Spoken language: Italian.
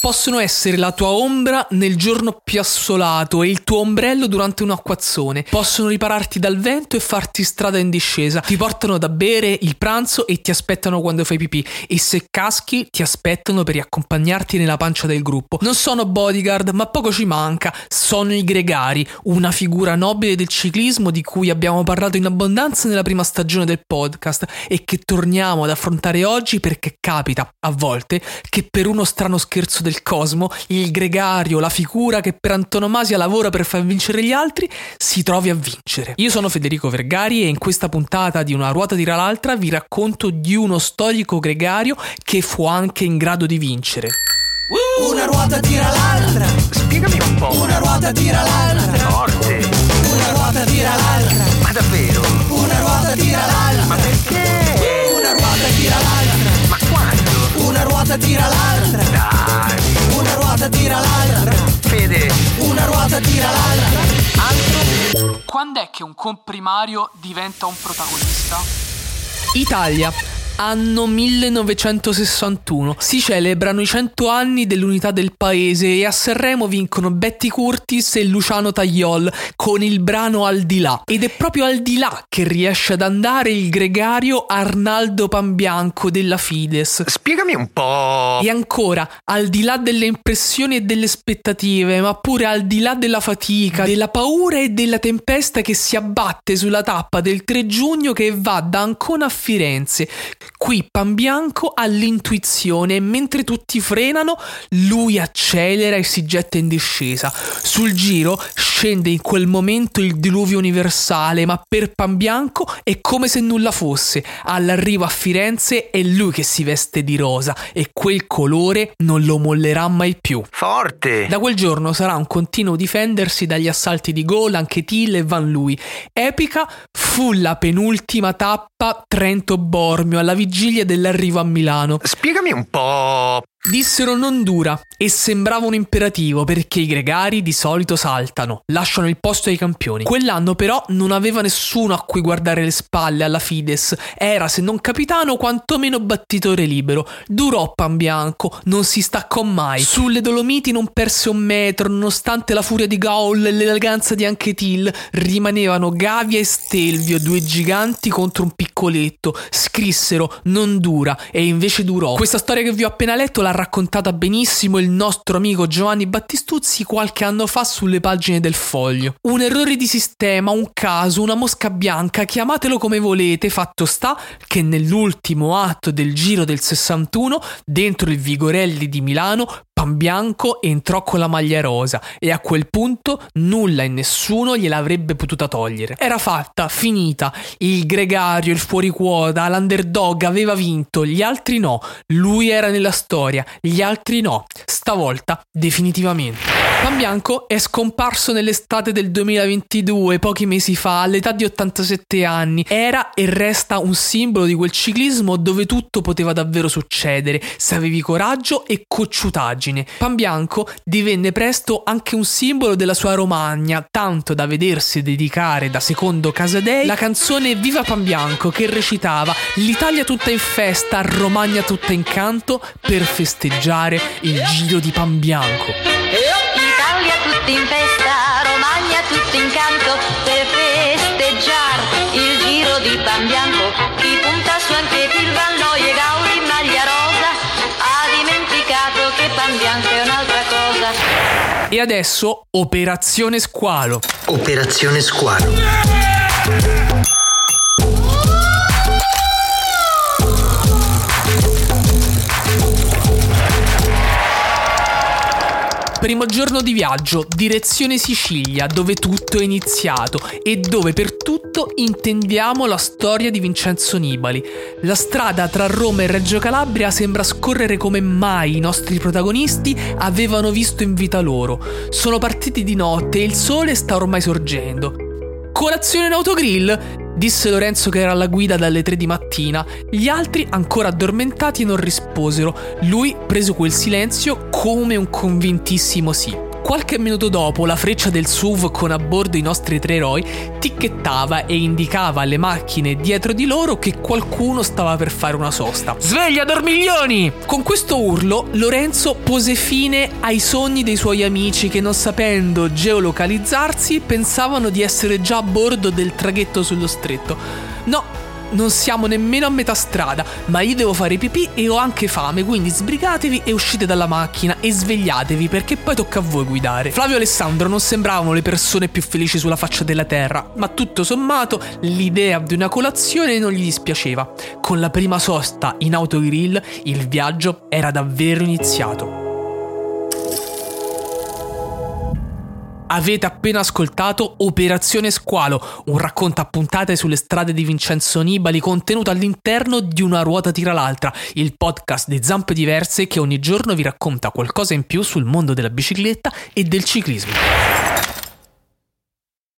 possono essere la tua ombra nel giorno più assolato e il tuo ombrello durante un acquazzone. Possono ripararti dal vento e farti strada in discesa. Ti portano da bere il pranzo e ti aspettano quando fai pipì. E se caschi, ti aspettano per riaccompagnarti nella pancia del gruppo. Non sono bodyguard, ma poco ci manca. Sono i gregari, una figura nobile del ciclismo di cui abbiamo parlato in abbondanza nella prima stagione del podcast e che torniamo ad affrontare oggi perché capita, a volte, che per uno strano scherzo del cosmo, il gregario, la figura che per antonomasia lavora per far vincere gli altri, si trovi a vincere. Io sono Federico Vergari e in questa puntata di Una ruota tira l'altra vi racconto di uno storico gregario che fu anche in grado di vincere. Una ruota tira l'altra. Spiegami un po'. Una ruota tira l'altra. Forte. Una ruota tira l'altra. Ma davvero? Una ruota tira l'altra. Ma perché? Una ruota tira l'altra. Ma quando? Una ruota tira l'altra. Ruota tira l'altra. Fede. Una ruota tira l'altra. Altro? Quando è che un comprimario diventa un protagonista? Italia. Anno 1961. Si celebrano i 100 anni dell'unità del paese e a Sanremo vincono Betty Curtis e Luciano Tagliol con il brano Al di là. Ed è proprio al di là che riesce ad andare il gregario Arnaldo Pambianco della Fides. Spiegami un po'. E ancora, al di là delle impressioni e delle aspettative, ma pure al di là della fatica, della paura e della tempesta che si abbatte sulla tappa del 3 giugno che va da Ancona a Firenze. Qui Pambianco ha l'intuizione e mentre tutti frenano, lui accelera e si getta in discesa. Sul giro scende in quel momento il diluvio universale, ma per Pambianco è come se nulla fosse. All'arrivo a Firenze è lui che si veste di rosa e quel colore non lo mollerà mai più. Forte. Da quel giorno sarà un continuo difendersi dagli assalti di Gol, anche Till e Van Lui. Epica fu la penultima tappa Trento-Bormio alla vigilia dell'arrivo a Milano. Spiegami un po'. Dissero non dura e sembrava un imperativo perché i gregari di solito saltano, lasciano il posto ai campioni. Quell'anno però non aveva nessuno a cui guardare le spalle alla Fides, era se non capitano quantomeno battitore libero. Durò Pambianco, non si staccò mai. Sulle Dolomiti non perse un metro nonostante la furia di Gaul e l'eleganza di Anquetil. Rimanevano Gavia e Stelvio, due giganti contro un piccoletto. Scrissero non dura e invece durò. Questa storia che vi ho appena letto la l'ha raccontata benissimo il nostro amico Giovanni Battistuzzi qualche anno fa sulle pagine del foglio. Un errore di sistema, un caso, una mosca bianca, chiamatelo come volete, fatto sta che nell'ultimo atto del Giro del 61, dentro il Vigorelli di Milano, Pambianco entrò con la maglia rosa e a quel punto nulla e nessuno gliel'avrebbe potuta togliere. Era fatta, finita. Il gregario, il fuoriquota, l'underdog aveva vinto, gli altri no. Lui era nella storia, gli altri no. Stavolta definitivamente. Pambianco è scomparso nell'estate del 2022, pochi mesi fa, all'età di 87 anni. Era e resta un simbolo di quel ciclismo dove tutto poteva davvero succedere, se avevi coraggio e cocciutaggine. Pambianco divenne presto anche un simbolo della sua Romagna, tanto da vedersi dedicare da secondo Casadei la canzone Viva Pambianco che recitava L'Italia tutta in festa, Romagna tutta in canto per festeggiare il Giro di Pambianco. L'Italia tutta in festa, Romagna tutta in canto per festeggiare il giro di Pan Bianco. Chi punta su anche il Van Noie, Gauri in maglia rosa, ha dimenticato che Pan Bianco è un'altra cosa. E adesso Operazione Squalo. Operazione Squalo. Primo giorno di viaggio, direzione Sicilia, dove tutto è iniziato e dove per tutto intendiamo la storia di Vincenzo Nibali. La strada tra Roma e Reggio Calabria sembra scorrere come mai i nostri protagonisti avevano visto in vita loro. Sono partiti di notte e il sole sta ormai sorgendo. Colazione in autogrill? Disse Lorenzo che era alla guida dalle 3 di mattina. Gli altri, ancora addormentati, non risposero. Lui prese quel silenzio come un convintissimo sì. Qualche minuto dopo, la freccia del SUV con a bordo i nostri tre eroi ticchettava e indicava alle macchine dietro di loro che qualcuno stava per fare una sosta. Sveglia, dormiglioni! Con questo urlo, Lorenzo pose fine ai sogni dei suoi amici che, non sapendo geolocalizzarsi, pensavano di essere già a bordo del traghetto sullo stretto. No, non siamo nemmeno a metà strada, ma io devo fare pipì e ho anche fame, quindi sbrigatevi e uscite dalla macchina e svegliatevi perché poi tocca a voi guidare. Flavio e Alessandro non sembravano le persone più felici sulla faccia della terra, ma tutto sommato l'idea di una colazione non gli dispiaceva. Con la prima sosta in autogrill il viaggio era davvero iniziato. Avete appena ascoltato Operazione Squalo, un racconto a puntate sulle strade di Vincenzo Nibali contenuto all'interno di Una ruota tira l'altra, il podcast di Zampe Diverse che ogni giorno vi racconta qualcosa in più sul mondo della bicicletta e del ciclismo.